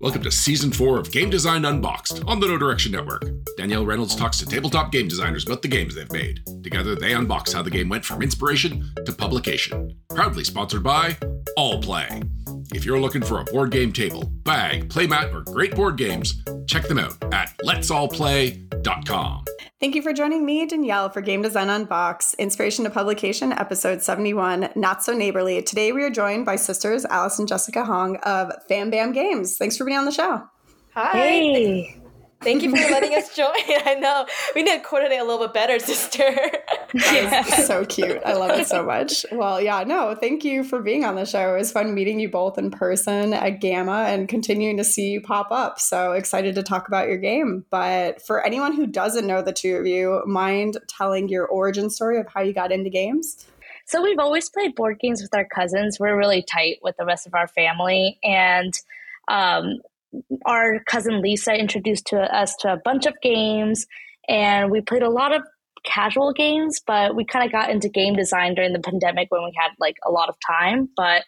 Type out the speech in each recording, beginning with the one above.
Welcome to season four of Game Design Unboxed on the No Direction Network. Danielle Reynolds talks to tabletop game designers about the games they've made. Together, they unbox how the game went from inspiration to publication. Proudly sponsored by All Play. If you're looking for a board game table, bag, playmat, or great board games, check them out at letsallplay.com. Thank you for joining me, Danielle, for Game Design Unboxed, Inspiration to Publication, episode 71, Not So Neighborly. Today we are joined by sisters Alice and Jessica Hong of Fam Bam Games. Thanks for being on the show. Hi. Hey. Thank you for letting us join. I know. We need to coordinate a little bit better, sister. yeah. so cute. I love it so much. Well, yeah, no, thank you for being on the show. It was fun meeting you both in person at GAMA and continuing to see you pop up. So excited to talk about your game. But for anyone who doesn't know the two of you, mind telling your origin story of how you got into games? So we've always played board games with our cousins. We're really tight with the rest of our family. And um, our cousin Lisa introduced to us to a bunch of games, and we played a lot of casual games. But we kind of got into game design during the pandemic when we had like a lot of time. But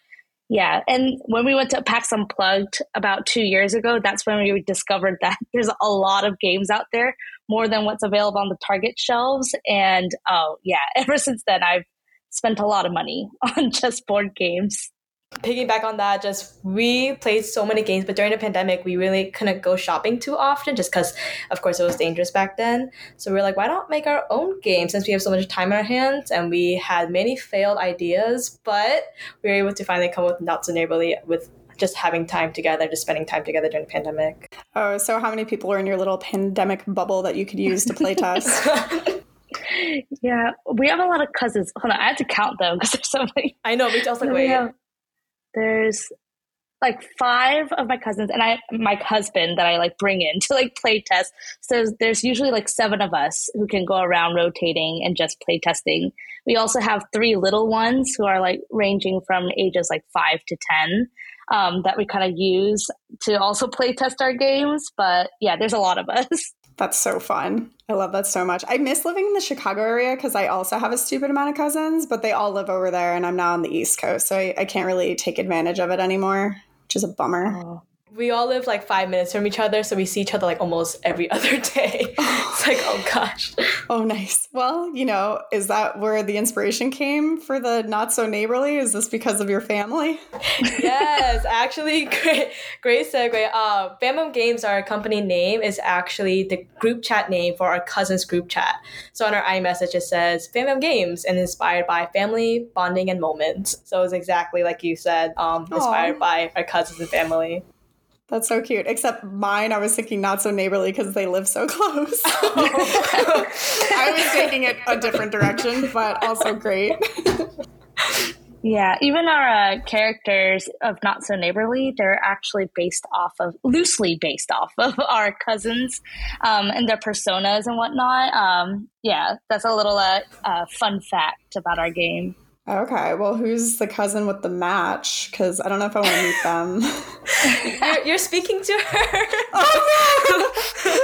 yeah, and when we went to PAX Unplugged about two years ago, that's when we discovered that there's a lot of games out there, more than what's available on the Target shelves. And oh yeah, ever since then, I've spent a lot of money on just board games piggyback on that, just we played so many games, but during the pandemic, we really couldn't go shopping too often just because, of course, it was dangerous back then. So we are like, why not make our own game since we have so much time on our hands? And we had many failed ideas, but we were able to finally come up with Not So Neighborly with just having time together, just spending time together during the pandemic. Oh, so how many people were in your little pandemic bubble that you could use to play test? yeah, we have a lot of cousins. Hold on, I had to count them because there's so many. I know, we just like, wait. Have, there's like five of my cousins and I my husband that I like bring in to like play test. So there's usually like seven of us who can go around rotating and just play testing. We also have three little ones who are like ranging from ages like five to ten. Um, that we kind of use to also play test our games. But yeah, there's a lot of us. That's so fun. I love that so much. I miss living in the Chicago area because I also have a stupid amount of cousins, but they all live over there and I'm now on the East Coast. So I, I can't really take advantage of it anymore, which is a bummer. Oh we all live like five minutes from each other, so we see each other like almost every other day. it's like, oh gosh. Oh, nice. Well, you know, is that where the inspiration came for the not so neighborly? Is this because of your family? yes, actually, great, great segue. Uh, Bam Games, our company name, is actually the group chat name for our cousins group chat. So on our iMessage, it says Bam Games and inspired by family bonding and moments. So it's exactly like you said, um, inspired Aww. by our cousins and family. That's so cute. Except mine, I was thinking not so neighborly because they live so close. I was taking it a different direction, but also great. yeah, even our uh, characters of Not So Neighborly, they're actually based off of, loosely based off of our cousins um, and their personas and whatnot. Um, yeah, that's a little uh, uh, fun fact about our game. Okay, well, who's the cousin with the match? Because I don't know if I want to meet them. you're, you're, speaking to her. oh, no.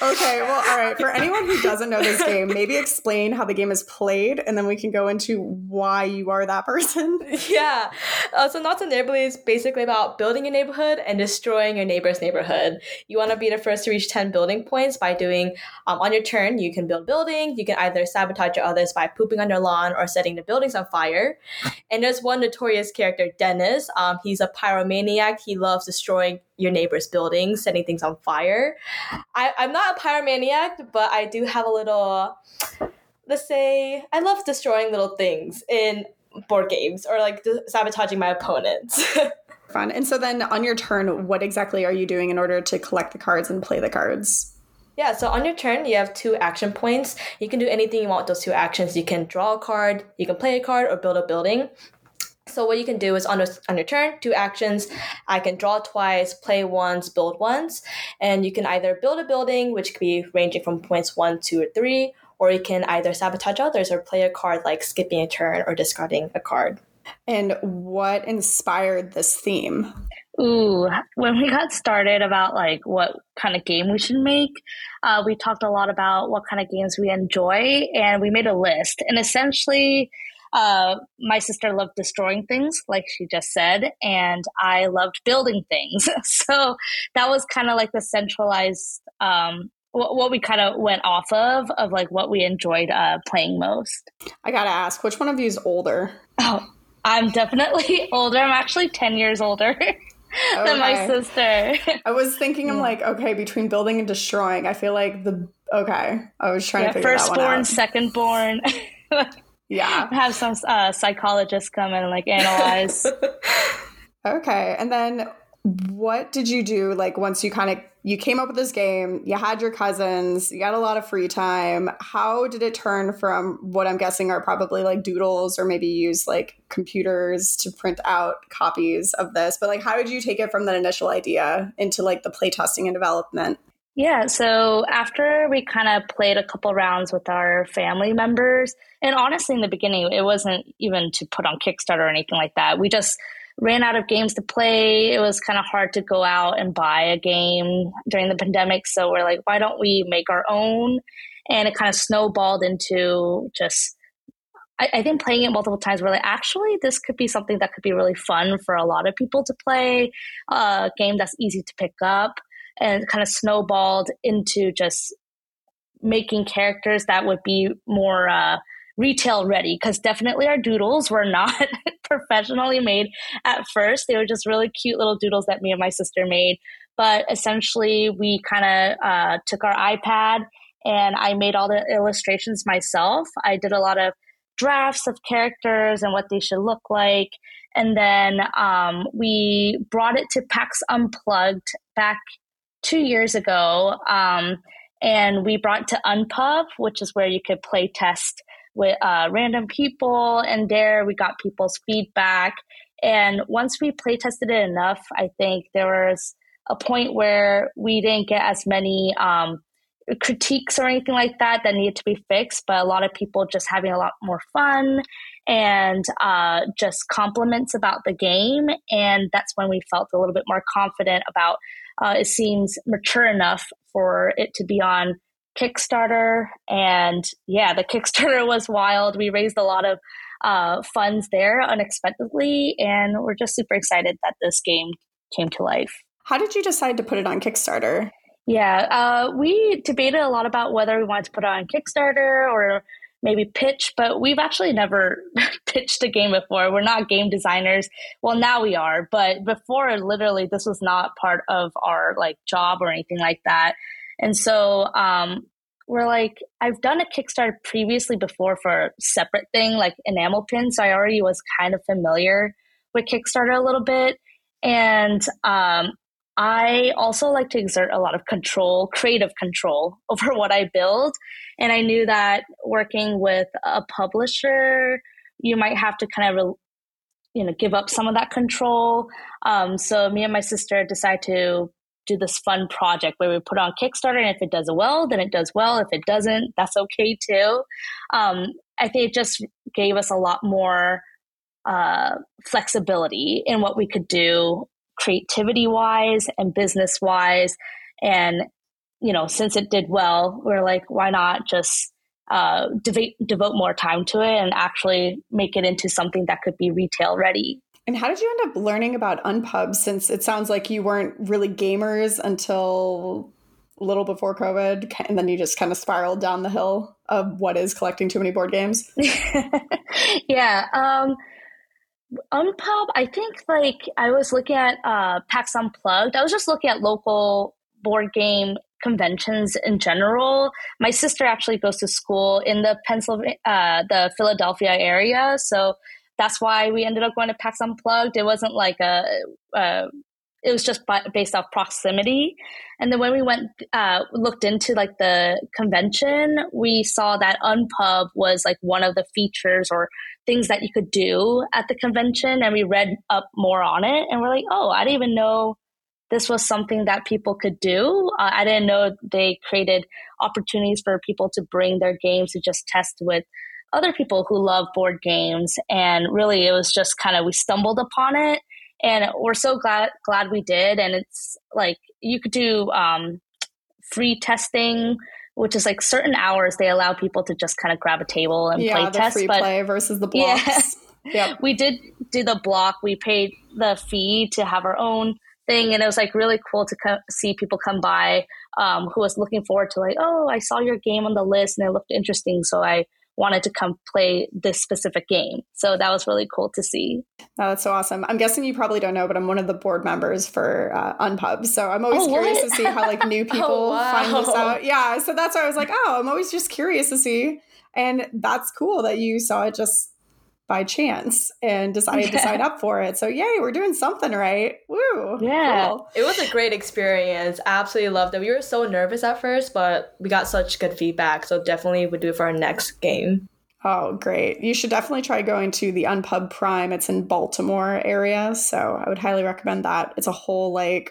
okay, well, all right. For anyone who doesn't know this game, maybe explain how the game is played, and then we can go into why you are that person. Yeah. Uh, so, Not So Neighborly is basically about building a neighborhood and destroying your neighbor's neighborhood. You want to be the first to reach 10 building points by doing, um, on your turn, you can build building. You can either sabotage your others by pooping on your lawn or setting the buildings on on fire. And there's one notorious character, Dennis. Um, he's a pyromaniac. He loves destroying your neighbor's buildings, setting things on fire. I, I'm not a pyromaniac, but I do have a little, let's say, I love destroying little things in board games or like sabotaging my opponents. Fun. And so then on your turn, what exactly are you doing in order to collect the cards and play the cards? Yeah, so on your turn, you have two action points. You can do anything you want with those two actions. You can draw a card, you can play a card, or build a building. So what you can do is on, on your turn, two actions. I can draw twice, play once, build once, and you can either build a building, which could be ranging from points one, two, or three, or you can either sabotage others or play a card like skipping a turn or discarding a card. And what inspired this theme? Ooh, when we got started about like what kind of game we should make, uh, we talked a lot about what kind of games we enjoy, and we made a list. And essentially, uh, my sister loved destroying things, like she just said, and I loved building things. so that was kind of like the centralized um, what, what we kind of went off of of like what we enjoyed uh, playing most. I gotta ask, which one of you is older? Oh, I'm definitely older. I'm actually ten years older. Okay. than my sister. I was thinking, I'm like, okay, between building and destroying, I feel like the okay. I was trying yeah, to figure firstborn, that one out. second born. yeah, have some uh, psychologists come and like analyze. okay, and then what did you do like once you kind of you came up with this game you had your cousins you got a lot of free time. How did it turn from what i'm guessing are probably like doodles or maybe use like computers to print out copies of this but like how did you take it from that initial idea into like the playtesting and development? Yeah so after we kind of played a couple rounds with our family members and honestly in the beginning it wasn't even to put on kickstarter or anything like that. We just ran out of games to play. It was kind of hard to go out and buy a game during the pandemic. So we're like, why don't we make our own? And it kind of snowballed into just, I, I think playing it multiple times, we're like, actually, this could be something that could be really fun for a lot of people to play, a game that's easy to pick up. And kind of snowballed into just making characters that would be more uh, retail ready because definitely our doodles were not professionally made at first. They were just really cute little doodles that me and my sister made. But essentially, we kind of uh, took our iPad and I made all the illustrations myself. I did a lot of drafts of characters and what they should look like. And then um, we brought it to PAX Unplugged back two years ago. Um, and we brought to Unpub, which is where you could play test with uh, random people, and there we got people's feedback. And once we play tested it enough, I think there was a point where we didn't get as many um, critiques or anything like that that needed to be fixed, but a lot of people just having a lot more fun and uh, just compliments about the game. And that's when we felt a little bit more confident about uh, it seems mature enough for it to be on Kickstarter. And yeah, the Kickstarter was wild. We raised a lot of uh, funds there unexpectedly. And we're just super excited that this game came to life. How did you decide to put it on Kickstarter? Yeah, uh, we debated a lot about whether we wanted to put it on Kickstarter or maybe pitch, but we've actually never pitched a game before. We're not game designers. Well, now we are, but before, literally, this was not part of our like job or anything like that. And so um, we're like, I've done a Kickstarter previously before for a separate thing, like enamel pins. So I already was kind of familiar with Kickstarter a little bit. And um, I also like to exert a lot of control, creative control over what I build. And I knew that working with a publisher, you might have to kind of, you know, give up some of that control. Um, so me and my sister decided to do this fun project where we put on Kickstarter, and if it does well, then it does well. If it doesn't, that's okay too. Um, I think it just gave us a lot more uh, flexibility in what we could do, creativity wise and business wise. And you know, since it did well, we're like, why not just uh, devote devote more time to it and actually make it into something that could be retail ready and how did you end up learning about Unpub since it sounds like you weren't really gamers until a little before COVID and then you just kind of spiraled down the hill of what is collecting too many board games? yeah. Um, Unpub, I think like I was looking at uh, PAX Unplugged. I was just looking at local board game conventions in general. My sister actually goes to school in the Pennsylvania, uh, the Philadelphia area, so that's why we ended up going to PAX Unplugged. It wasn't like a, it was just based off proximity. And then when we went, uh, looked into like the convention, we saw that Unpub was like one of the features or things that you could do at the convention. And we read up more on it and we're like, oh, I didn't even know this was something that people could do. Uh, I didn't know they created opportunities for people to bring their games to just test with other people who love board games. And really, it was just kind of we stumbled upon it, and we're so glad glad we did. And it's like you could do um, free testing which is like certain hours they allow people to just kind of grab a table and yeah, play the test. Free but play versus the blocks. Yeah. yep. We did do the block. We paid the fee to have our own thing and it was like really cool to co- see people come by um, who was looking forward to like oh i saw your game on the list and it looked interesting so i wanted to come play this specific game. So that was really cool to see. Oh, that's so awesome. I'm guessing you probably don't know, but I'm one of the board members for uh, Unpub. So I'm always oh, curious to see how like new people oh, wow. find this out. Yeah. So that's why I was like, oh, I'm always just curious to see. And that's cool that you saw it just by chance and decided yeah. to sign up for it. So yay, we're doing something right. Woo. Yeah. Cool. It was a great experience. Absolutely loved it. We were so nervous at first, but we got such good feedback. So definitely would do it for our next game. Oh, great. You should definitely try going to the Unpub Prime. It's in Baltimore area. So I would highly recommend that. It's a whole like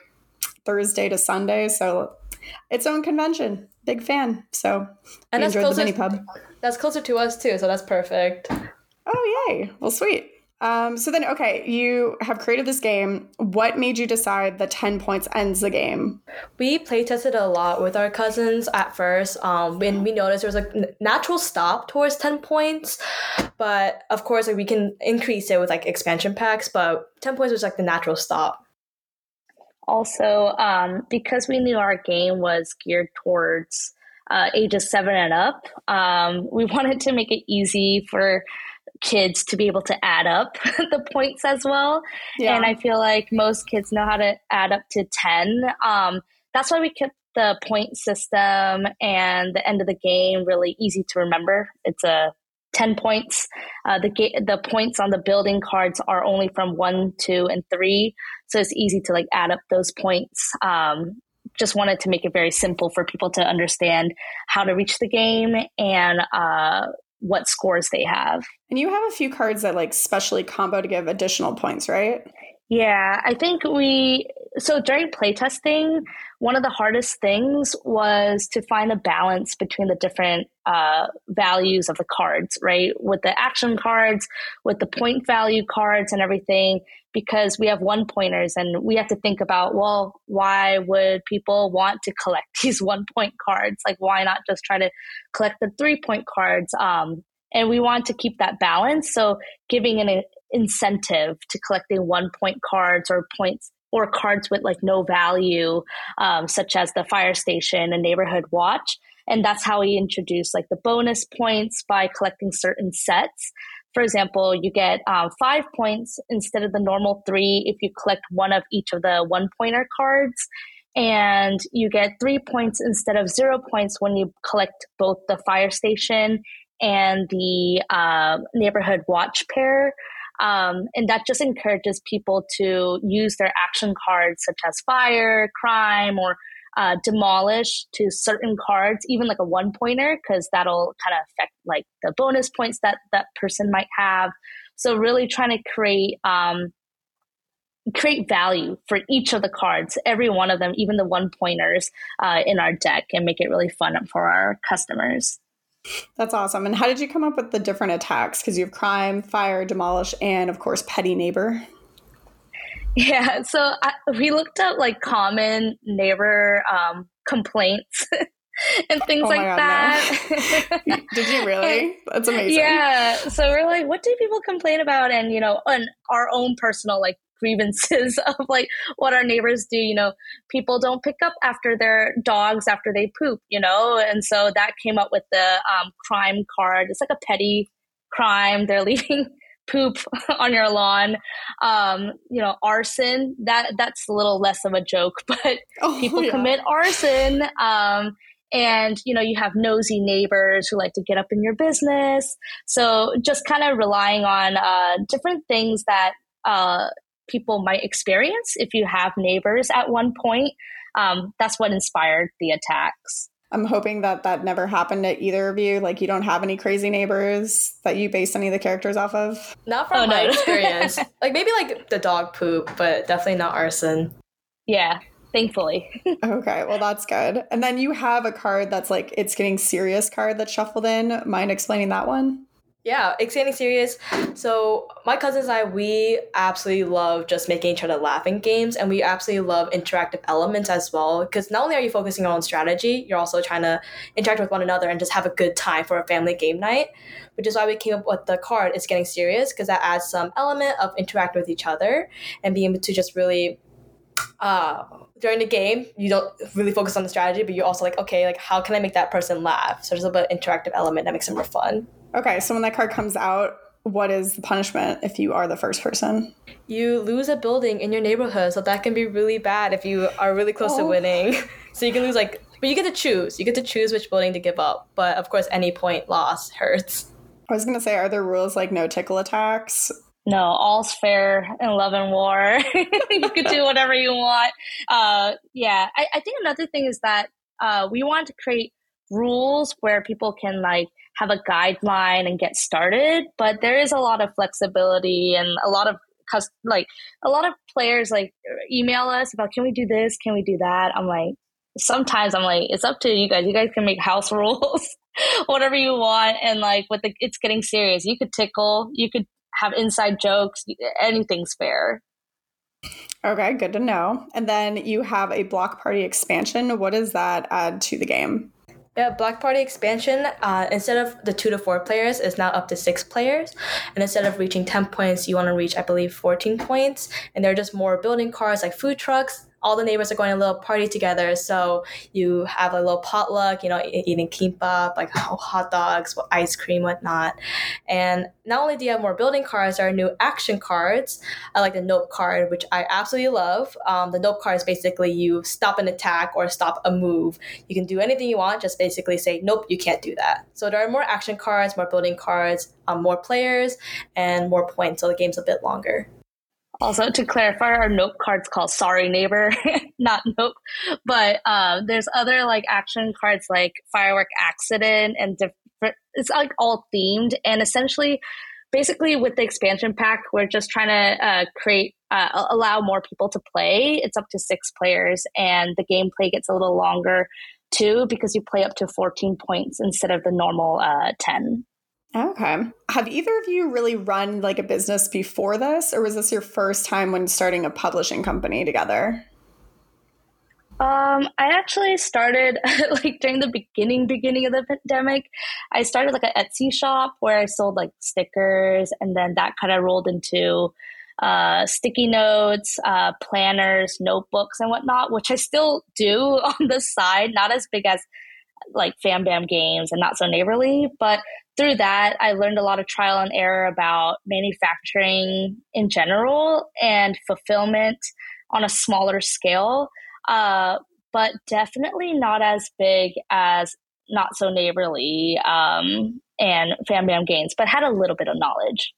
Thursday to Sunday. So its own convention. Big fan. So and that's closer, the mini pub. That's closer to us too, so that's perfect. Oh, yay. Well, sweet. Um, so then, okay, you have created this game. What made you decide that 10 points ends the game? We play tested a lot with our cousins at first. Um, when we noticed there was a natural stop towards 10 points, but of course, like, we can increase it with like expansion packs, but 10 points was like the natural stop. Also, um, because we knew our game was geared towards uh, ages seven and up, um, we wanted to make it easy for kids to be able to add up the points as well. Yeah. And I feel like most kids know how to add up to 10. Um, that's why we kept the point system and the end of the game really easy to remember. It's a 10 points. Uh, the ga- the points on the building cards are only from 1, 2 and 3, so it's easy to like add up those points. Um, just wanted to make it very simple for people to understand how to reach the game and uh, what scores they have. And you have a few cards that like specially combo to give additional points, right? Yeah, I think we so during playtesting, one of the hardest things was to find a balance between the different uh, values of the cards, right? With the action cards, with the point value cards, and everything, because we have one pointers and we have to think about, well, why would people want to collect these one point cards? Like, why not just try to collect the three point cards? Um, and we want to keep that balance. So, giving an incentive to collecting one point cards or points or cards with like no value, um, such as the fire station and neighborhood watch. And that's how we introduce like the bonus points by collecting certain sets. For example, you get um, five points instead of the normal three if you collect one of each of the one pointer cards. And you get three points instead of zero points when you collect both the fire station and the uh, neighborhood watch pair. Um, and that just encourages people to use their action cards, such as fire, crime, or uh, demolish to certain cards, even like a one pointer, because that'll kind of affect like the bonus points that that person might have. So really trying to create um, create value for each of the cards, every one of them, even the one pointers uh, in our deck, and make it really fun for our customers. That's awesome. And how did you come up with the different attacks? Because you have crime, fire, demolish, and of course, petty neighbor. Yeah, so I, we looked up like common neighbor um, complaints and things oh like God, that. No. Did you really? That's amazing. Yeah. So we're like, what do people complain about? And you know, on our own personal like grievances of like what our neighbors do. You know, people don't pick up after their dogs after they poop. You know, and so that came up with the um, crime card. It's like a petty crime. They're leaving poop on your lawn. Um, you know, arson, that that's a little less of a joke, but oh, people yeah. commit arson. Um, and you know you have nosy neighbors who like to get up in your business so just kind of relying on uh, different things that uh, people might experience if you have neighbors at one point um, that's what inspired the attacks I'm hoping that that never happened to either of you. Like, you don't have any crazy neighbors that you base any of the characters off of. Not oh, from oh, my no. experience. like maybe like the dog poop, but definitely not arson. Yeah, thankfully. okay, well that's good. And then you have a card that's like it's getting serious card that's shuffled in. Mind explaining that one? Yeah, exciting serious. So my cousins and I, we absolutely love just making each other laugh in games, and we absolutely love interactive elements as well. Because not only are you focusing on strategy, you're also trying to interact with one another and just have a good time for a family game night. Which is why we came up with the card. It's getting serious because that adds some element of interacting with each other and being able to just really uh, during the game, you don't really focus on the strategy, but you're also like, okay, like how can I make that person laugh? So there's a bit of interactive element that makes it more fun. Okay, so when that card comes out, what is the punishment if you are the first person? You lose a building in your neighborhood, so that can be really bad if you are really close oh. to winning. So you can lose like, but you get to choose. You get to choose which building to give up. But of course, any point loss hurts. I was gonna say, are there rules like no tickle attacks? No, all's fair in love and war. you could do whatever you want. Uh, yeah, I, I think another thing is that uh, we want to create rules where people can like have a guideline and get started, but there is a lot of flexibility and a lot of like a lot of players like email us about can we do this, can we do that? I'm like sometimes I'm like it's up to you guys. You guys can make house rules, whatever you want, and like with the it's getting serious. You could tickle, you could have inside jokes. Anything's fair. Okay, good to know. And then you have a block party expansion. What does that add to the game? Yeah, Block Party expansion, uh, instead of the two to four players, is now up to six players. And instead of reaching 10 points, you want to reach, I believe, 14 points. And there are just more building cards like food trucks, all the neighbors are going to a little party together. So you have a little potluck, you know, eating kimbap, like hot dogs, ice cream, whatnot. And not only do you have more building cards, there are new action cards. I like the Nope card, which I absolutely love. Um, the Nope card is basically you stop an attack or stop a move. You can do anything you want, just basically say, nope, you can't do that. So there are more action cards, more building cards, um, more players, and more points. So the game's a bit longer. Also, to clarify, our nope card's called Sorry Neighbor, not Nope. But um, there's other like action cards like Firework Accident and different. It's like all themed and essentially, basically, with the expansion pack, we're just trying to uh, create uh, allow more people to play. It's up to six players, and the gameplay gets a little longer too because you play up to 14 points instead of the normal uh, 10. Okay. Have either of you really run like a business before this, or was this your first time when starting a publishing company together? Um, I actually started like during the beginning beginning of the pandemic. I started like an Etsy shop where I sold like stickers, and then that kind of rolled into uh, sticky notes, uh, planners, notebooks, and whatnot, which I still do on the side. Not as big as like Fam Bam games and not so neighborly, but through that, I learned a lot of trial and error about manufacturing in general and fulfillment on a smaller scale, uh, but definitely not as big as Not So Neighborly um, and Fam Bam Games, but had a little bit of knowledge.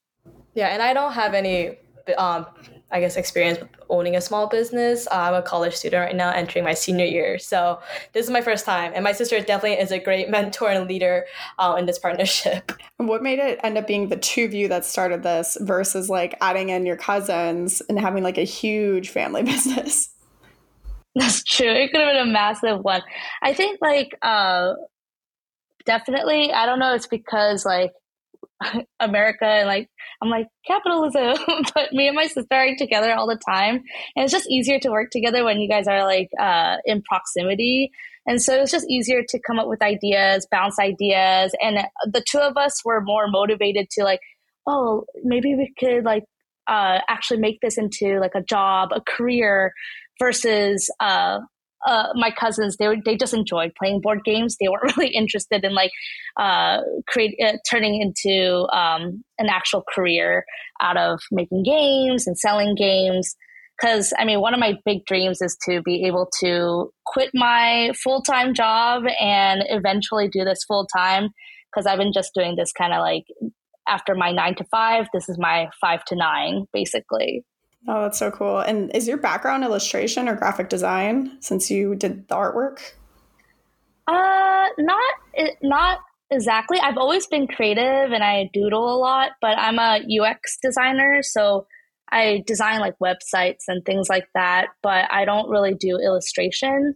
Yeah, and I don't have any um, I guess, experience with owning a small business. Uh, I'm a college student right now, entering my senior year. So this is my first time, and my sister definitely is a great mentor and leader uh, in this partnership. What made it end up being the two of you that started this versus like adding in your cousins and having like a huge family business? That's true. It could have been a massive one. I think like uh definitely I don't know, it's because like America and like I'm like capitalism, but me and my sister are together all the time, and it's just easier to work together when you guys are like uh, in proximity. And so it's just easier to come up with ideas, bounce ideas, and the two of us were more motivated to like, oh, maybe we could like uh, actually make this into like a job, a career, versus uh, uh, my cousins they were, they just enjoyed playing board games. They weren't really interested in like uh, create uh, turning into um, an actual career out of making games and selling games. Because I mean, one of my big dreams is to be able to quit my full time job and eventually do this full time. Because I've been just doing this kind of like after my nine to five. This is my five to nine, basically. Oh, that's so cool. And is your background illustration or graphic design since you did the artwork? Uh, not not exactly. I've always been creative and I doodle a lot, but I'm a UX designer, so I design like websites and things like that, but I don't really do illustration.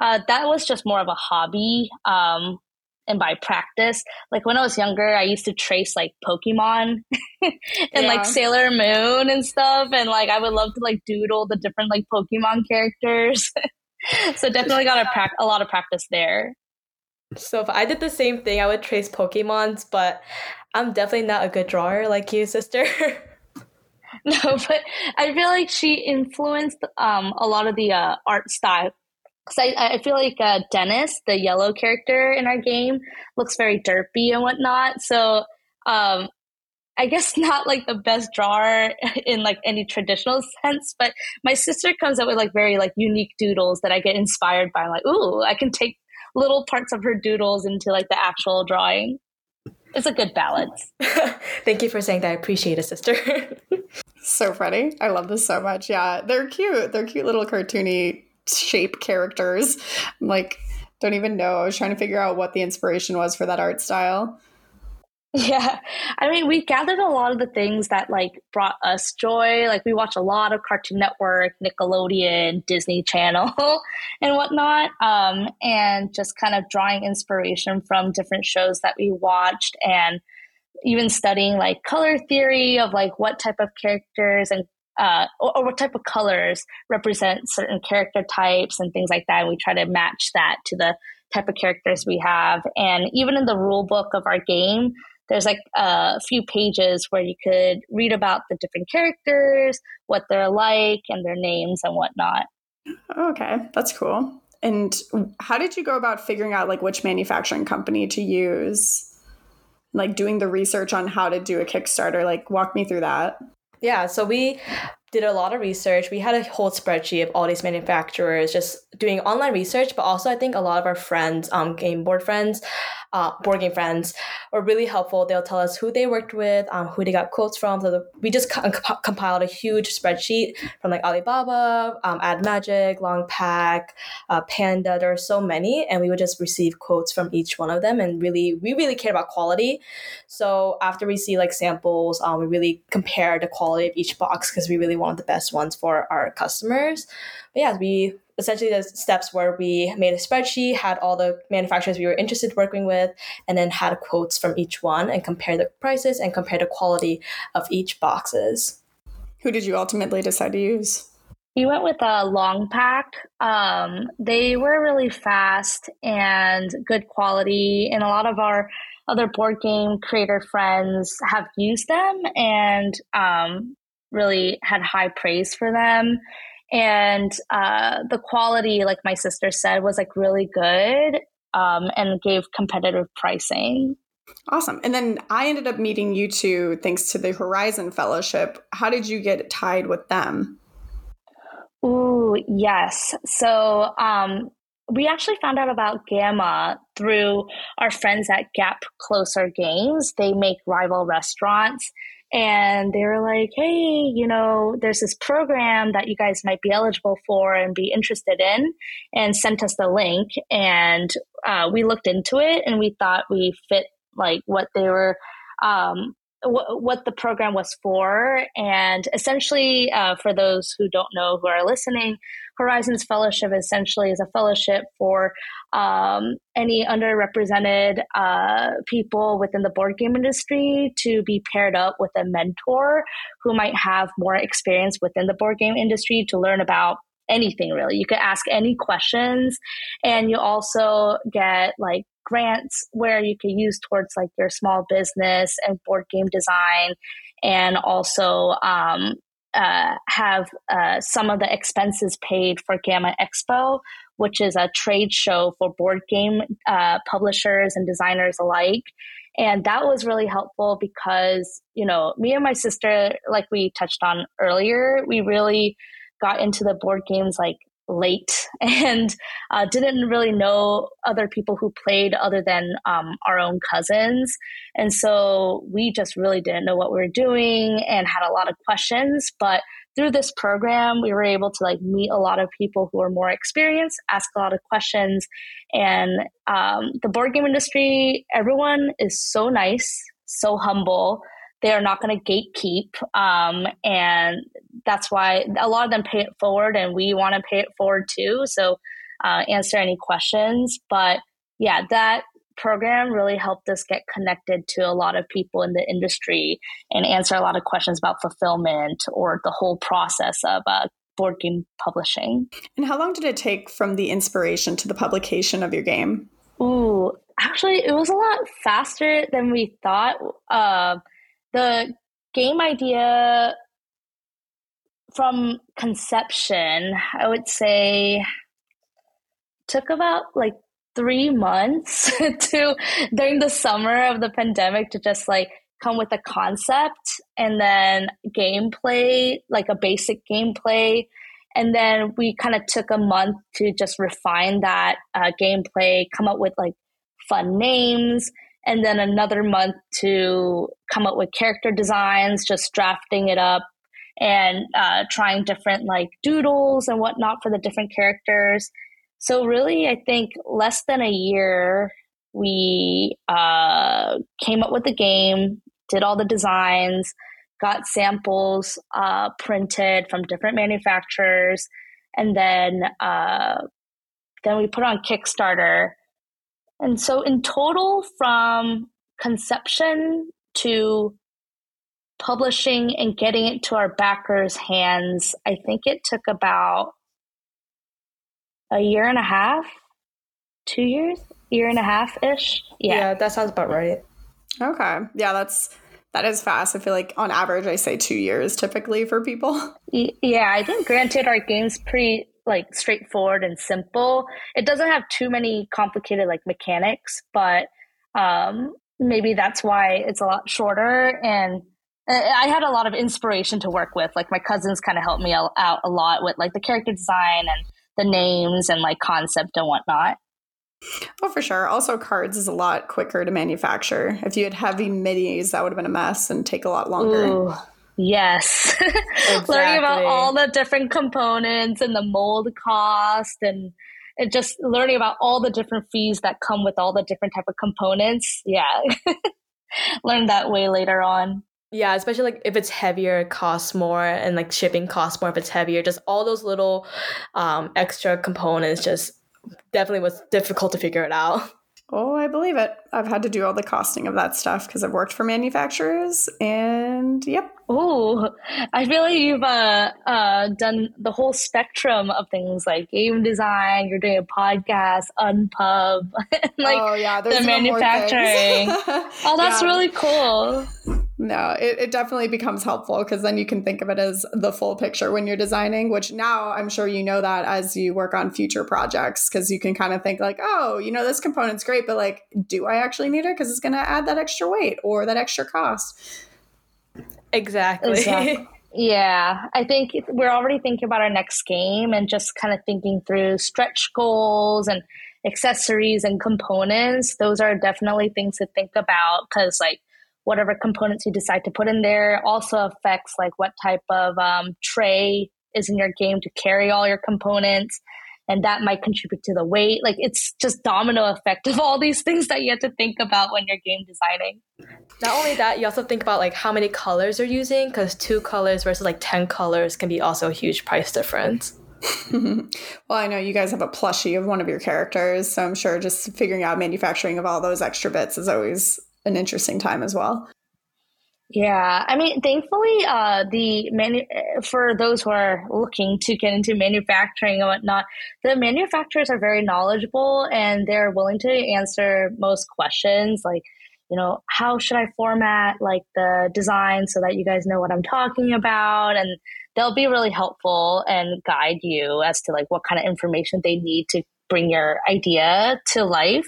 Uh, that was just more of a hobby. Um, and by practice. Like when I was younger, I used to trace like Pokemon and yeah. like Sailor Moon and stuff. And like I would love to like doodle the different like Pokemon characters. so definitely got a, pra- a lot of practice there. So if I did the same thing, I would trace Pokemons, but I'm definitely not a good drawer like you, sister. no, but I feel like she influenced um, a lot of the uh, art style because I, I feel like uh, Dennis, the yellow character in our game, looks very derpy and whatnot. So um, I guess not like the best drawer in like any traditional sense, but my sister comes up with like very like unique doodles that I get inspired by. I'm like, ooh, I can take little parts of her doodles into like the actual drawing. It's a good balance. Thank you for saying that. I appreciate it, sister. so funny. I love this so much. Yeah, they're cute. They're cute little cartoony shape characters. I'm like, don't even know. I was trying to figure out what the inspiration was for that art style. Yeah. I mean, we gathered a lot of the things that like brought us joy. Like we watch a lot of Cartoon Network, Nickelodeon, Disney Channel and whatnot. Um, and just kind of drawing inspiration from different shows that we watched and even studying like color theory of like what type of characters and uh, or, or, what type of colors represent certain character types and things like that. And we try to match that to the type of characters we have. And even in the rule book of our game, there's like a few pages where you could read about the different characters, what they're like, and their names and whatnot. Okay, that's cool. And how did you go about figuring out like which manufacturing company to use? Like doing the research on how to do a Kickstarter? Like walk me through that. Yeah, so we did a lot of research. We had a whole spreadsheet of all these manufacturers just doing online research, but also I think a lot of our friends, um, game board friends, uh, board game friends were really helpful. They'll tell us who they worked with, um, who they got quotes from. So we just co- compiled a huge spreadsheet from like Alibaba, um, AdMagic, Longpack, uh, Panda. There are so many, and we would just receive quotes from each one of them. And really, we really care about quality. So after we see like samples, um, we really compare the quality of each box because we really want the best ones for our customers. But yeah, we essentially the steps where we made a spreadsheet, had all the manufacturers we were interested in working with, and then had quotes from each one and compare the prices and compare the quality of each boxes. Who did you ultimately decide to use? We went with a Longpack. Um, they were really fast and good quality, and a lot of our other board game creator friends have used them and um, really had high praise for them and uh, the quality like my sister said was like really good um, and gave competitive pricing. Awesome. And then i ended up meeting you two thanks to the horizon fellowship. How did you get tied with them? Ooh, yes. So um, we actually found out about GAMA through our friends at Gap Closer Games. They make rival restaurants and they were like, hey, you know, there's this program that you guys might be eligible for and be interested in, and sent us the link. And uh, we looked into it and we thought we fit like what they were. Um, what the program was for. And essentially, uh, for those who don't know who are listening, Horizons Fellowship essentially is a fellowship for um, any underrepresented uh, people within the board game industry to be paired up with a mentor who might have more experience within the board game industry to learn about anything really. You could ask any questions, and you also get like grants where you could use towards like your small business and board game design, and also um, uh, have uh, some of the expenses paid for GAMA Expo, which is a trade show for board game uh, publishers and designers alike. And that was really helpful because, you know, me and my sister, like we touched on earlier, we really got into the board games like late and uh, didn't really know other people who played other than um, our own cousins. And so we just really didn't know what we were doing and had a lot of questions. But through this program, we were able to like meet a lot of people who are more experienced, ask a lot of questions. And um, the board game industry, everyone is so nice, so humble they are not going to gatekeep. Um, and that's why a lot of them pay it forward, and we want to pay it forward too. So uh, answer any questions. But yeah, that program really helped us get connected to a lot of people in the industry and answer a lot of questions about fulfillment or the whole process of uh, board game publishing. And how long did it take from the inspiration to the publication of your game? Ooh, actually, it was a lot faster than we thought. Uh, the game idea from conception, I would say, took about like three months to during the summer of the pandemic to just like come with a concept and then gameplay, like a basic gameplay. And then we kind of took a month to just refine that uh, gameplay, come up with like fun names, and then another month to come up with character designs, just drafting it up and uh, trying different like doodles and whatnot for the different characters. So, really, I think less than a year, we uh, came up with the game, did all the designs, got samples uh, printed from different manufacturers, and then uh, then we put on Kickstarter. And so, in total, from conception to publishing and getting it to our backers' hands, I think it took about a year and a half, two years, year and a half ish. Yeah. yeah, that sounds about right. Okay. Yeah, that's that is fast. I feel like on average, I say two years typically for people. Yeah, I think granted, our game's pretty like straightforward and simple. It doesn't have too many complicated like mechanics, but um, maybe that's why it's a lot shorter. And I had a lot of inspiration to work with. Like my cousins kind of helped me out a lot with like the character design and the names and like concept and whatnot. Oh, for sure. Also, cards is a lot quicker to manufacture. If you had heavy minis, that would have been a mess and take a lot longer. Ooh, yes. Exactly. Learning about all the different components and the mold cost and, and just learning about all the different fees that come with all the different type of components. Yeah. Learn that way later on. Yeah, especially like if it's heavier, it costs more, and like shipping costs more if it's heavier. Just all those little um, extra components just definitely was difficult to figure it out. Oh, I believe it. I've had to do all the costing of that stuff because I've worked for manufacturers, and yep. Oh, I feel like you've uh, uh, done the whole spectrum of things like game design. You're doing a podcast, Unpub, like oh yeah, the manufacturing. oh, that's yeah. really cool. No, it, it definitely becomes helpful because then you can think of it as the full picture when you're designing, which now I'm sure you know that as you work on future projects because you can kind of think like, oh, you know, this component's great, but like, do I actually need it? Because it's going to add that extra weight or that extra cost. Exactly. exactly. Yeah, I think we're already thinking about our next game and just kind of thinking through stretch goals and accessories and components. Those are definitely things to think about because, like, whatever components you decide to put in there. Also affects like what type of um, tray is in your game to carry all your components and that might contribute to the weight. Like it's just domino effect of all these things that you have to think about when you're game designing. Not only that you also think about like how many colors you're using because two colors versus like 10 colors can be also a huge price difference. Well, I know you guys have a plushie of one of your characters, so I'm sure just figuring out manufacturing of all those extra bits is always an interesting time as well. Yeah, I mean, thankfully, uh, the manu- for those who are looking to get into manufacturing and whatnot, the manufacturers are very knowledgeable and they're willing to answer most questions. Like, you know, how should I format like the design so that you guys know what I'm talking about, and they'll be really helpful and guide you as to like what kind of information they need to bring your idea to life.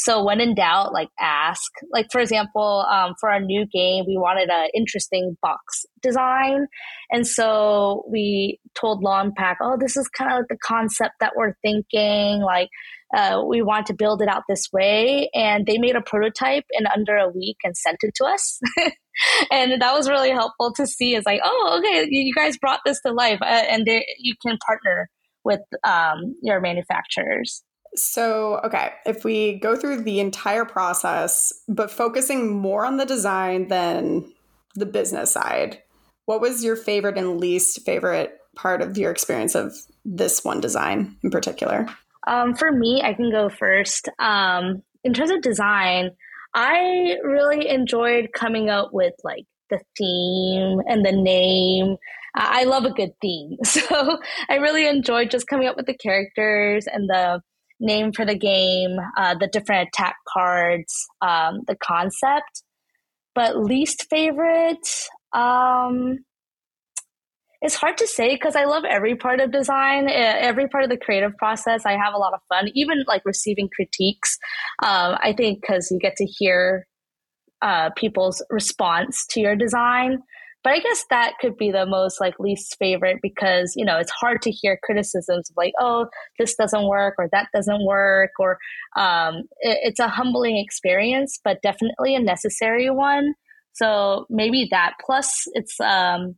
So when in doubt, like ask. Like for example, um, for our new game, we wanted an interesting box design, and so we told Longpack, "Oh, this is kind of like the concept that we're thinking. Like uh, we want to build it out this way." And they made a prototype in under a week and sent it to us. and that was really helpful to see. Is like, oh, okay, you guys brought this to life, uh, and you can partner with um, your manufacturers. So, okay, if we go through the entire process, but focusing more on the design than the business side, what was your favorite and least favorite part of your experience of this one design in particular? Um, for me, I can go first. Um, in terms of design, I really enjoyed coming up with like the theme and the name. I love a good theme. So I really enjoyed just coming up with the characters and the name for the game, uh, the different attack cards, um, the concept. But least favorite, um, it's hard to say because I love every part of design, every part of the creative process. I have a lot of fun, even like receiving critiques. Um, I think because you get to hear uh, people's response to your design. But I guess that could be the most like least favorite because you know it's hard to hear criticisms of like, oh, this doesn't work or that doesn't work, or um, it, it's a humbling experience, but definitely a necessary one. So maybe that plus it's um,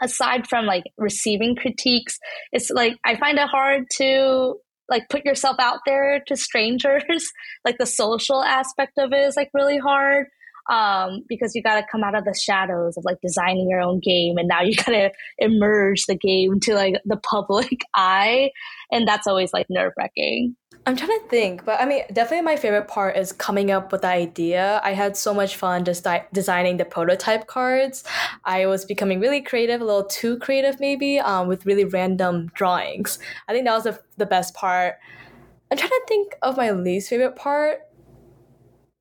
aside from like receiving critiques, it's like I find it hard to like put yourself out there to strangers. like the social aspect of it is like really hard um, because you got to come out of the shadows of like designing your own game and now you got to emerge the game to like the public eye and that's always like nerve wracking i'm trying to think but i mean definitely my favorite part is coming up with the idea. I had so much fun just di- designing the prototype cards. I was becoming really creative a little too creative maybe um, with really random drawings. I think that was the, the best part. I'm trying to think of my least favorite part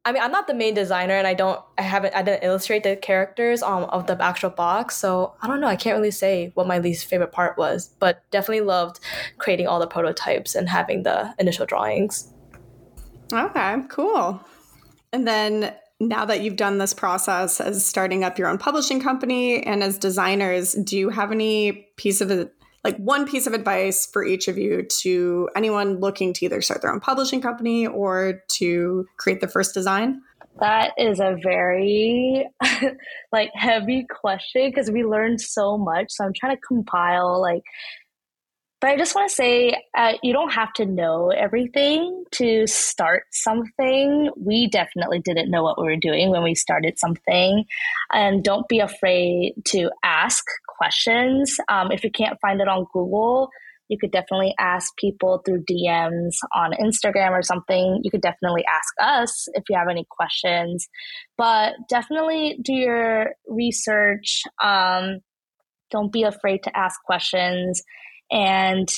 I mean, I'm not the main designer, and I don't, I haven't, I didn't illustrate the characters um, of the actual box, so I don't know. I can't really say what my least favorite part was, but definitely loved creating all the prototypes and having the initial drawings. Okay, cool. And then now that you've done this process as starting up your own publishing company and as designers, do you have any piece of like one piece of advice for each of you to anyone looking to either start their own publishing company or to create their first design? That is a very like heavy question because we learned so much. So I'm trying to compile like but I just want to say uh, you don't have to know everything to start something. We definitely didn't know what we were doing when we started something. And don't be afraid to ask questions. Um, if you can't find it on Google, you could definitely ask people through DMs on Instagram or something. You could definitely ask us if you have any questions, but definitely do your research. Um, don't be afraid to ask questions and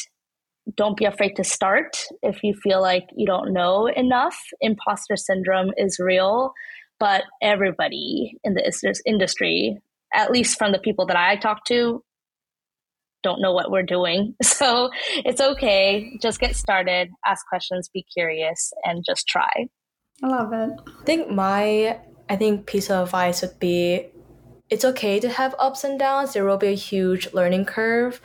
don't be afraid to start if you feel like you don't know enough. Imposter syndrome is real, but everybody in the industry at least from the people that I talk to, don't know what we're doing. So it's okay. Just get started, ask questions, be curious, and just try. I love it. I think my I think piece of advice would be it's okay to have ups and downs. There will be a huge learning curve.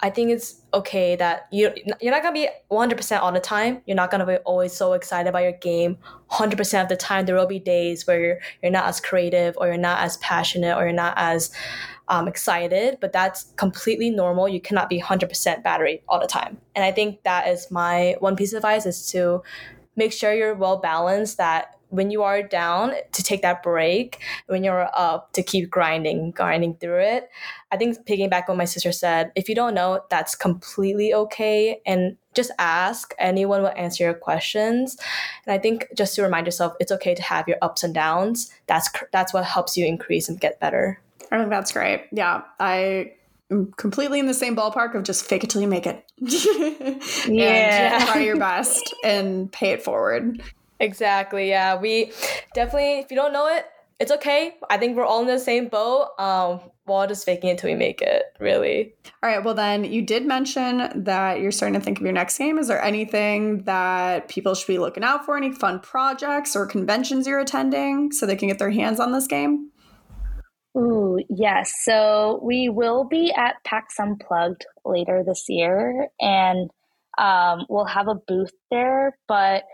I think it's okay that you you're not gonna be 100% all the time. You're not gonna be always so excited about your game 100% of the time. There will be days where you're, you're not as creative or you're not as passionate or you're not as um, excited, but that's completely normal. You cannot be 100% battery all the time. And I think that is my one piece of advice is to make sure you're well balanced that when you are down to take that break when you're up to keep grinding grinding through it. I think picking back what my sister said if you don't know that's completely okay. And just ask anyone will answer your questions. And i think just to remind yourself it's okay to have your ups and downs. That's that's what helps you increase and get better. I think that's great. Yeah i am completely in the same ballpark of just fake it till you make it. Yeah. try your best and pay it forward Exactly. Yeah. We definitely, if you don't know it, it's okay. I think we're all in the same boat. Um, we're all just faking it till we make it, really. All right. Well, then you did mention that you're starting to think of your next game. Is there anything that people should be looking out for? Any fun projects or conventions you're attending so they can get their hands on this game? Ooh, yes. So we will be at PAX Unplugged later this year, and um, we'll have a booth there. But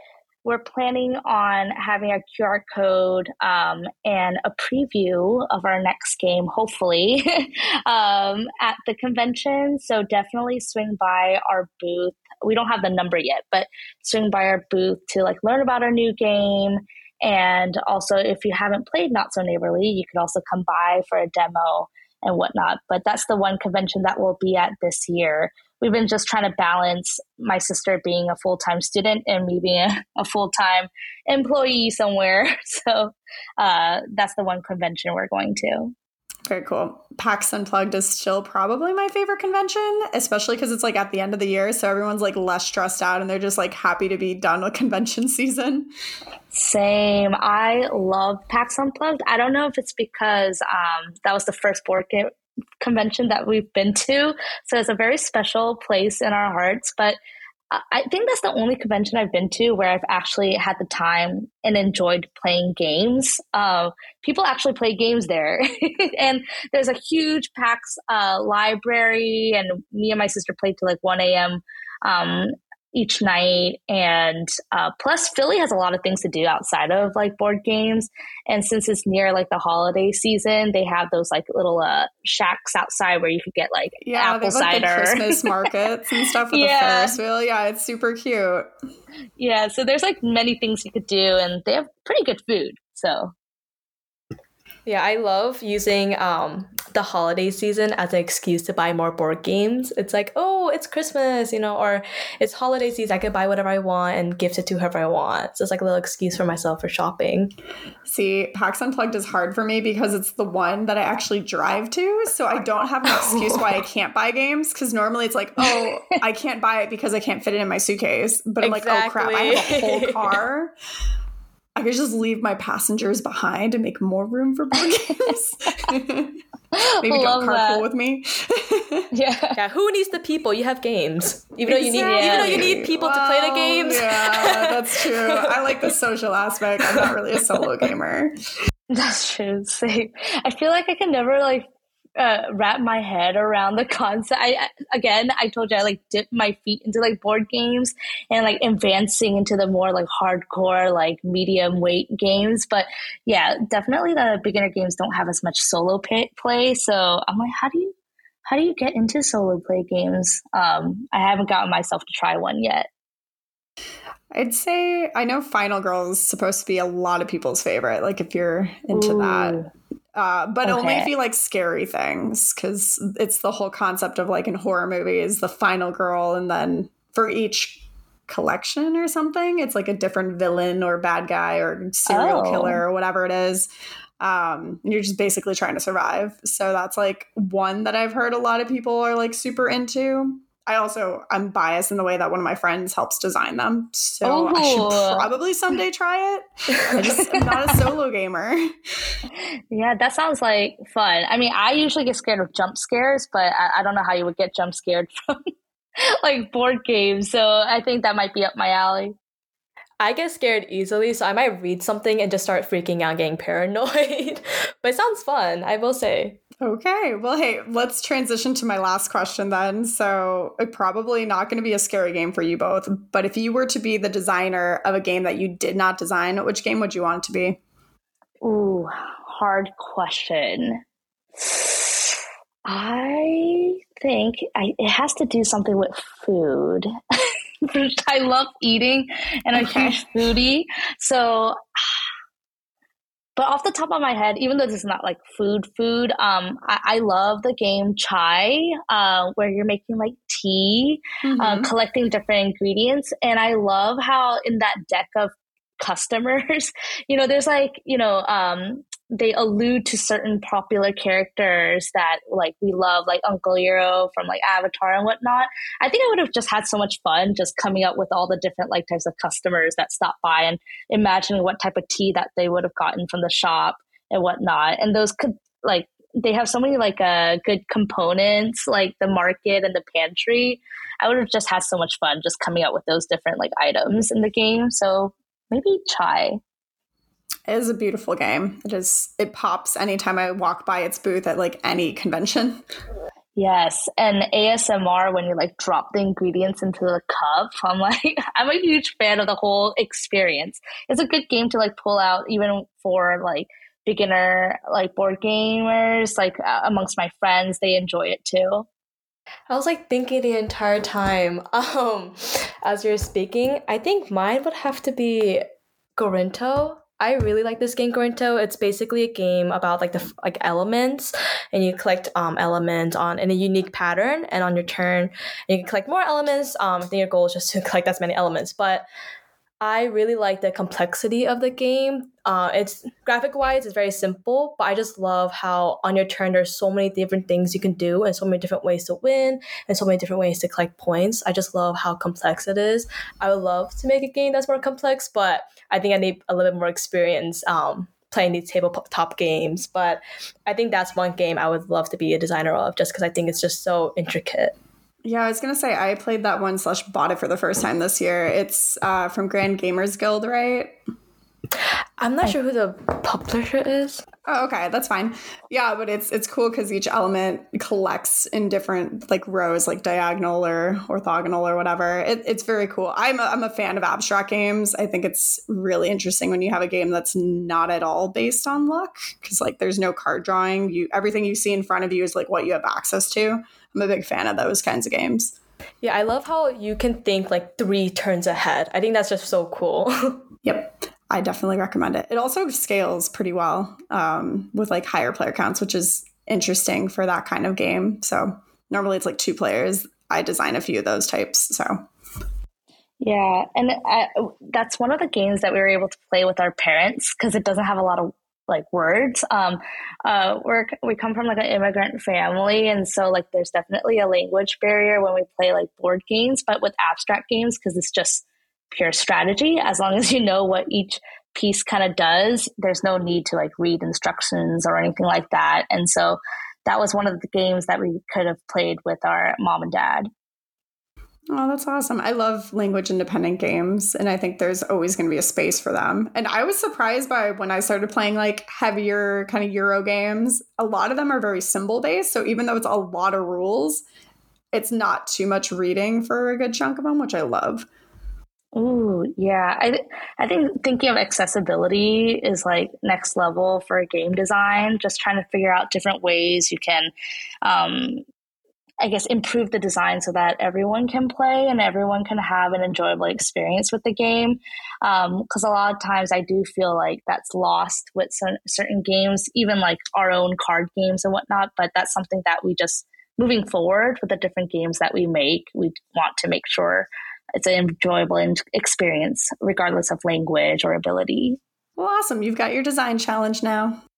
we're planning on having a QR code um, and a preview of our next game, hopefully, um, at the convention. So definitely swing by our booth. We don't have the number yet, but swing by our booth to like learn about our new game. And also, if you haven't played Not So Neighborly, you could also come by for a demo and whatnot. But that's the one convention that we'll be at this year we've been just trying to balance my sister being a full time student and me being a, a full time employee somewhere. So uh, that's the one convention we're going to. Very cool. PAX Unplugged is still probably my favorite convention, especially because it's like at the end of the year. So everyone's like less stressed out and they're just like happy to be done with convention season. Same. I love PAX Unplugged. I don't know if it's because um, that was the first board game convention that we've been to. So it's a very special place in our hearts. But I think that's the only convention I've been to where I've actually had the time and enjoyed playing games. Uh, people actually play games there, and there's a huge PAX uh, library, and me and my sister played till like 1 a.m. Um, each night. And uh, plus philly has a lot of things to do outside of like board games. And since it's near like the holiday season they have those like little uh, shacks outside where you could get like yeah, apple cider. Like, christmas markets and stuff with yeah. the ferris wheel. Yeah it's super cute. Yeah so there's like many things you could do and they have pretty good food so yeah, I love using um, the holiday season as an excuse to buy more board games. It's like, oh, it's Christmas, you know, or it's holiday season. I could buy whatever I want and gift it to whoever I want. So it's like a little excuse for myself for shopping. See, PAX Unplugged is hard for me because it's the one that I actually drive to. So I don't have an excuse why I can't buy games because normally it's like, oh, I can't buy it because I can't fit it in my suitcase. But I'm exactly. like, oh crap, I have a whole car. I could just leave my passengers behind and make more room for board games. Maybe don't carpool that. with me. yeah. Yeah. Who needs the people? You have games. Even exactly. though you need even though you need people well, to play the games. yeah, that's true. I like the social aspect. I'm not really a solo gamer. That's true. Same. I feel like I can never like uh, wrap my head around the concept. I again, I told you I like dip my feet into like board games and like advancing into the more like hardcore like medium weight games. But yeah, definitely the beginner games don't have as much solo pay- play. So I'm like, how do you how do you get into solo play games? Um, I haven't gotten myself to try one yet. I'd say I know Final Girl is supposed to be a lot of people's favorite. Like if you're into Ooh. that. Uh, but okay. only if you like scary things, because it's the whole concept of like in horror movies, the final girl, and then for each collection or something, it's like a different villain or bad guy or serial oh. killer or whatever it is. Um, and you're just basically trying to survive. So that's like one that I've heard a lot of people are like super into. I also I'm biased in the way that one of my friends helps design them, so Ooh. I should oh. probably someday try it. I just am not a solo gamer. Yeah, that sounds like fun. I mean, I usually get scared of jump scares, but I, I don't know how you would get jump scared from like board games. So I think that might be up my alley. I get scared easily, so I might read something and just start freaking out, getting paranoid. but it sounds fun, I will say. Okay. Well, hey, let's transition to my last question then. So, uh, probably not going to be a scary game for you both, but if you were to be the designer of a game that you did not design, which game would you want it to be? Ooh, hard question. I think I, it has to do something with food. I love eating and I'm okay. a huge foodie. So but off the top of my head, even though this is not like food, food, um, I, I love the game Chai, uh, where you're making like tea, mm-hmm. uh, collecting different ingredients, and I love how in that deck of customers, you know, there's like you know, um, they allude to certain popular characters that like we love, like Uncle Iroh from like Avatar and whatnot. I think I would have just had so much fun just coming up with all the different like types of customers that stop by and imagining what type of tea that they would have gotten from the shop and whatnot. And those could like they have so many like uh, good components like the market and the pantry. I would have just had so much fun just coming up with those different like items in the game. So maybe chai. It is a beautiful game. It is it pops anytime I walk by its booth at like any convention. Yes, and ASMR when you like drop the ingredients into the cup. I'm like, I'm a huge fan of the whole experience. It's a good game to like pull out even for like beginner like board gamers. Like uh, amongst my friends, they enjoy it too. I was like thinking the entire time, um, as you're speaking. I think mine would have to be Gorinto I really like this game, Gorinto. It's basically a game about like the like elements, and you collect um elements on in a unique pattern, and on your turn, you can collect more elements. Um, I think your goal is just to collect as many elements, but I really like the complexity of the game. Uh, it's graphic wise, it's very simple, but I just love how on your turn there's so many different things you can do and so many different ways to win and so many different ways to collect points. I just love how complex it is. I would love to make a game that's more complex, but I think I need a little bit more experience um, playing these tabletop games. But I think that's one game I would love to be a designer of, just because I think it's just so intricate. Yeah, I was gonna say I played that one slash bought it for the first time this year. It's uh, from Grand Gamers Guild, right? I'm not sure who the publisher is. Oh, okay, that's fine. Yeah, but it's it's cool because each element collects in different like rows, like diagonal or orthogonal or whatever. It, it's very cool. I'm a, I'm a fan of abstract games. I think it's really interesting when you have a game that's not at all based on luck because like there's no card drawing. You everything you see in front of you is like what you have access to. I'm a big fan of those kinds of games. Yeah, I love how you can think like three turns ahead. I think that's just so cool. yep. I definitely recommend it. It also scales pretty well um, with like higher player counts, which is interesting for that kind of game. So normally it's like two players. I design a few of those types. So yeah, and I, that's one of the games that we were able to play with our parents because it doesn't have a lot of like words. Um, uh, we're we come from like an immigrant family, and so like there's definitely a language barrier when we play like board games. But with abstract games, because it's just pure strategy, as long as you know what each piece kind of does, there's no need to like read instructions or anything like that. And so that was one of the games that we could have played with our mom and dad. Oh, that's awesome. I love language independent games, and I think there's always going to be a space for them. And I was surprised by when I started playing like heavier kind of Euro games, a lot of them are very symbol based. So even though it's a lot of rules, it's not too much reading for a good chunk of them, which I love. Ooh, yeah. I I think thinking of accessibility is like next level for game design. Just trying to figure out different ways you can um, I guess, improve the design so that everyone can play and everyone can have an enjoyable experience with the game. Because um, a lot of times I do feel like that's lost with certain, certain games, even like our own card games and whatnot. But that's something that we just, moving forward with the different games that we make, we want to make sure it's an enjoyable experience, regardless of language or ability. Well, awesome. You've got your design challenge now.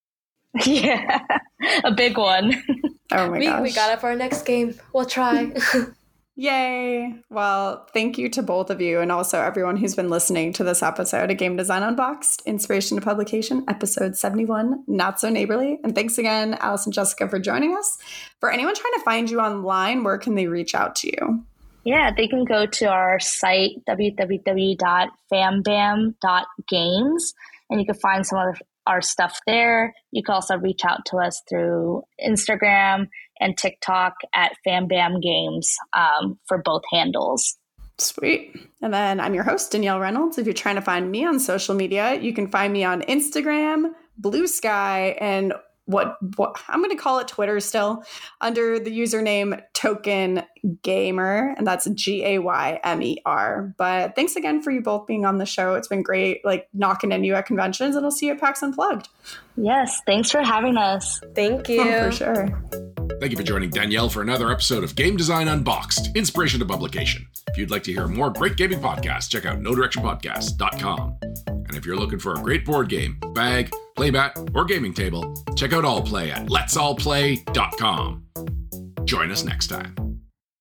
Yeah, a big one. Oh my we, gosh. We got it for our next game. We'll try. Yay. Well, thank you to both of you and also everyone who's been listening to this episode of Game Design Unboxed, Inspiration to Publication, episode 71, Not So Neighborly. And thanks again, Alice and Jessica, for joining us. For anyone trying to find you online, where can they reach out to you? Yeah, they can go to our site, www.fambam.games, and you can find some of our stuff there. You can also reach out to us through Instagram and TikTok at FamBam Games um, for both handles. Sweet. And then I'm your host, Danielle Reynolds. If you're trying to find me on social media, you can find me on Instagram, Blue Sky, and what, what I'm going to call it Twitter still under the username Token Gaymer, and that's G A Y M E R. But thanks again for you both being on the show. It's been great, like knocking into you at conventions, and I'll see you at PAX Unplugged. Yes, thanks for having us. Thank you oh, for sure. Thank you for joining Danielle for another episode of Game Design Unboxed, Inspiration to Publication. If you'd like to hear more great gaming podcasts, check out NoDirectionPodcast.com. And if you're looking for a great board game, bag, playmat, or gaming table, check out All Play at letsallplay.com. Join us next time.